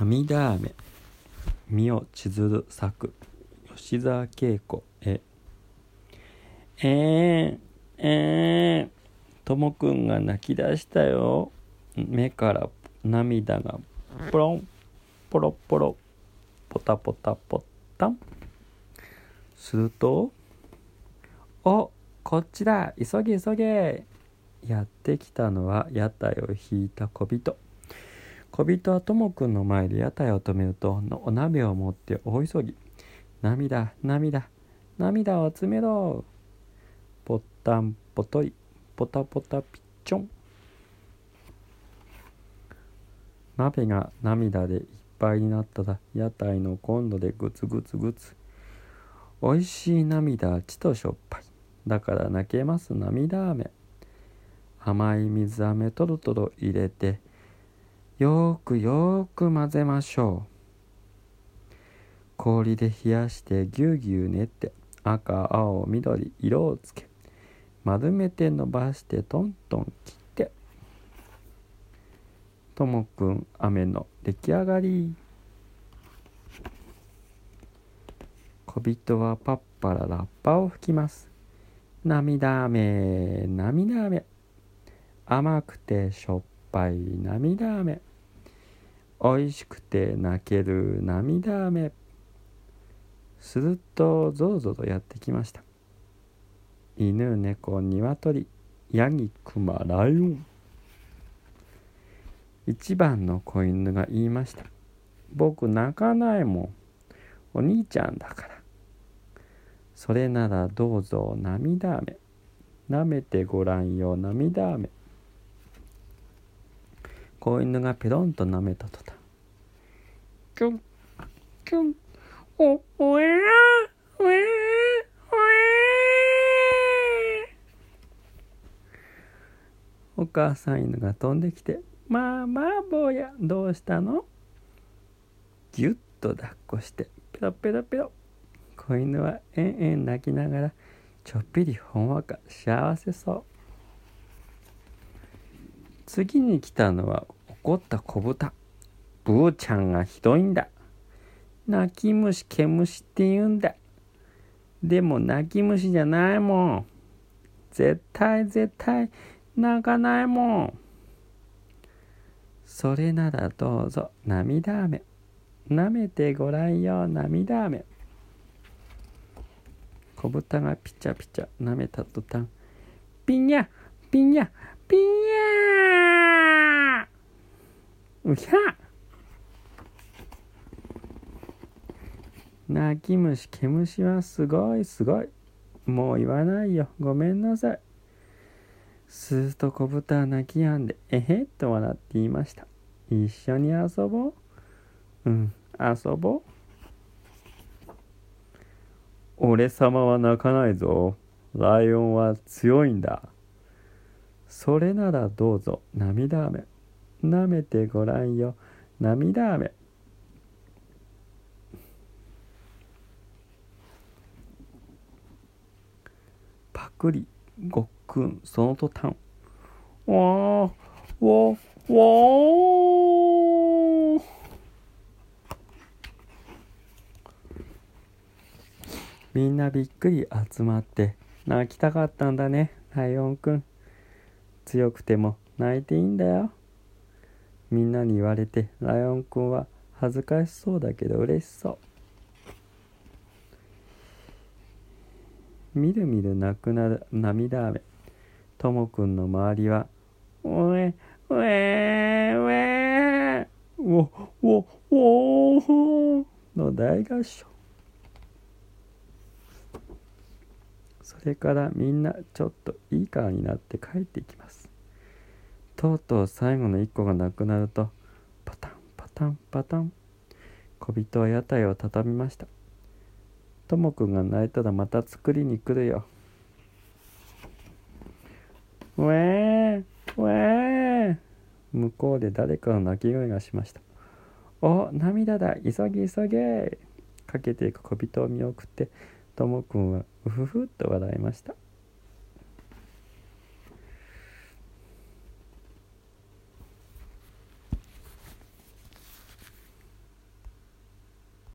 涙雨身を千鶴作吉沢恵子。へえー、えー、ともくんが泣き出したよ。目から涙が。ポロン。ポロポロ。ポタポタポタン。すると「おこっちだ。急げ急げ!」やってきたのは屋台を引いた小人。小人はともくんの前で屋台を止めるとお鍋を持って大急ぎ。涙涙涙を集めろ。ぽったんぽといポタポタピッチョン鍋が涙でいっぱいになったら屋台のコンロでグツグツグツ。おいしい涙はちとしょっぱい。だから泣けます涙飴。甘い水飴とろとろ入れてよくよく混ぜましょう。氷で冷やしてぎゅうぎゅう練って赤青緑色をつけ丸めて伸ばしてトントン切ってともくん飴の出来上がり。小人はパッパララッパを吹きます。涙飴涙飴。甘くてしょっぱい涙飴。おいしくて泣ける涙飴。するとぞろぞろやってきました。犬猫鶏。ヤギクマライオン。一番の子犬が言いました。僕泣かないもん。お兄ちゃんだから。それならどうぞ涙飴。舐めてごらんよ涙飴。子犬がペロンと舐めた途端キュンキュン。おおえーおえーおえー。お母さん犬が飛んできて「まあまあ坊やどうしたの?」ぎゅっと抱っこしてペロペロペロ子犬はえんえん泣きながらちょっぴりほんわか幸せそう。次に来たのは怒った子豚。ブーちゃんがひどいんだ。泣き虫毛虫って言うんだ。でも泣き虫じゃないもん。絶対絶対泣かないもん。それならどうぞ。涙飴舐めてごらんよ。涙飴小豚がピチャピチャ舐めた途端ピニャピニャピニャうひゃ泣き虫毛虫はすごいすごい。もう言わないよ。ごめんなさい。すーと小豚は泣き止んでえへっと笑って言いました。一緒に遊ぼう。うん遊ぼう。俺様は泣かないぞ。ライオンは強いんだ。それならどうぞ。涙飴舐めてごらんよ。涙飴。パクリごっくんその途端わーわーわー。みんなびっくり集まって泣きたかったんだねライオンくん。強くても泣いていいんだよ。みんなに言われてライオンくんは恥ずかしそうだけど嬉しそう。みるみるなくなる涙飴ともくんの周りは「うえうえうえおおおおの大合唱。それからみんなちょっといい顔になって帰っていきます。とうとう最後の一個がなくなるとパタンパタンパタン。小人は屋台を畳みました。ともくんが泣いたらまた作りに来るよ。ウェーウェー向こうで誰かの泣き声がしました。お涙だ。急げ急げ。かけていく小人を見送ってともくんはうふふっと笑いました。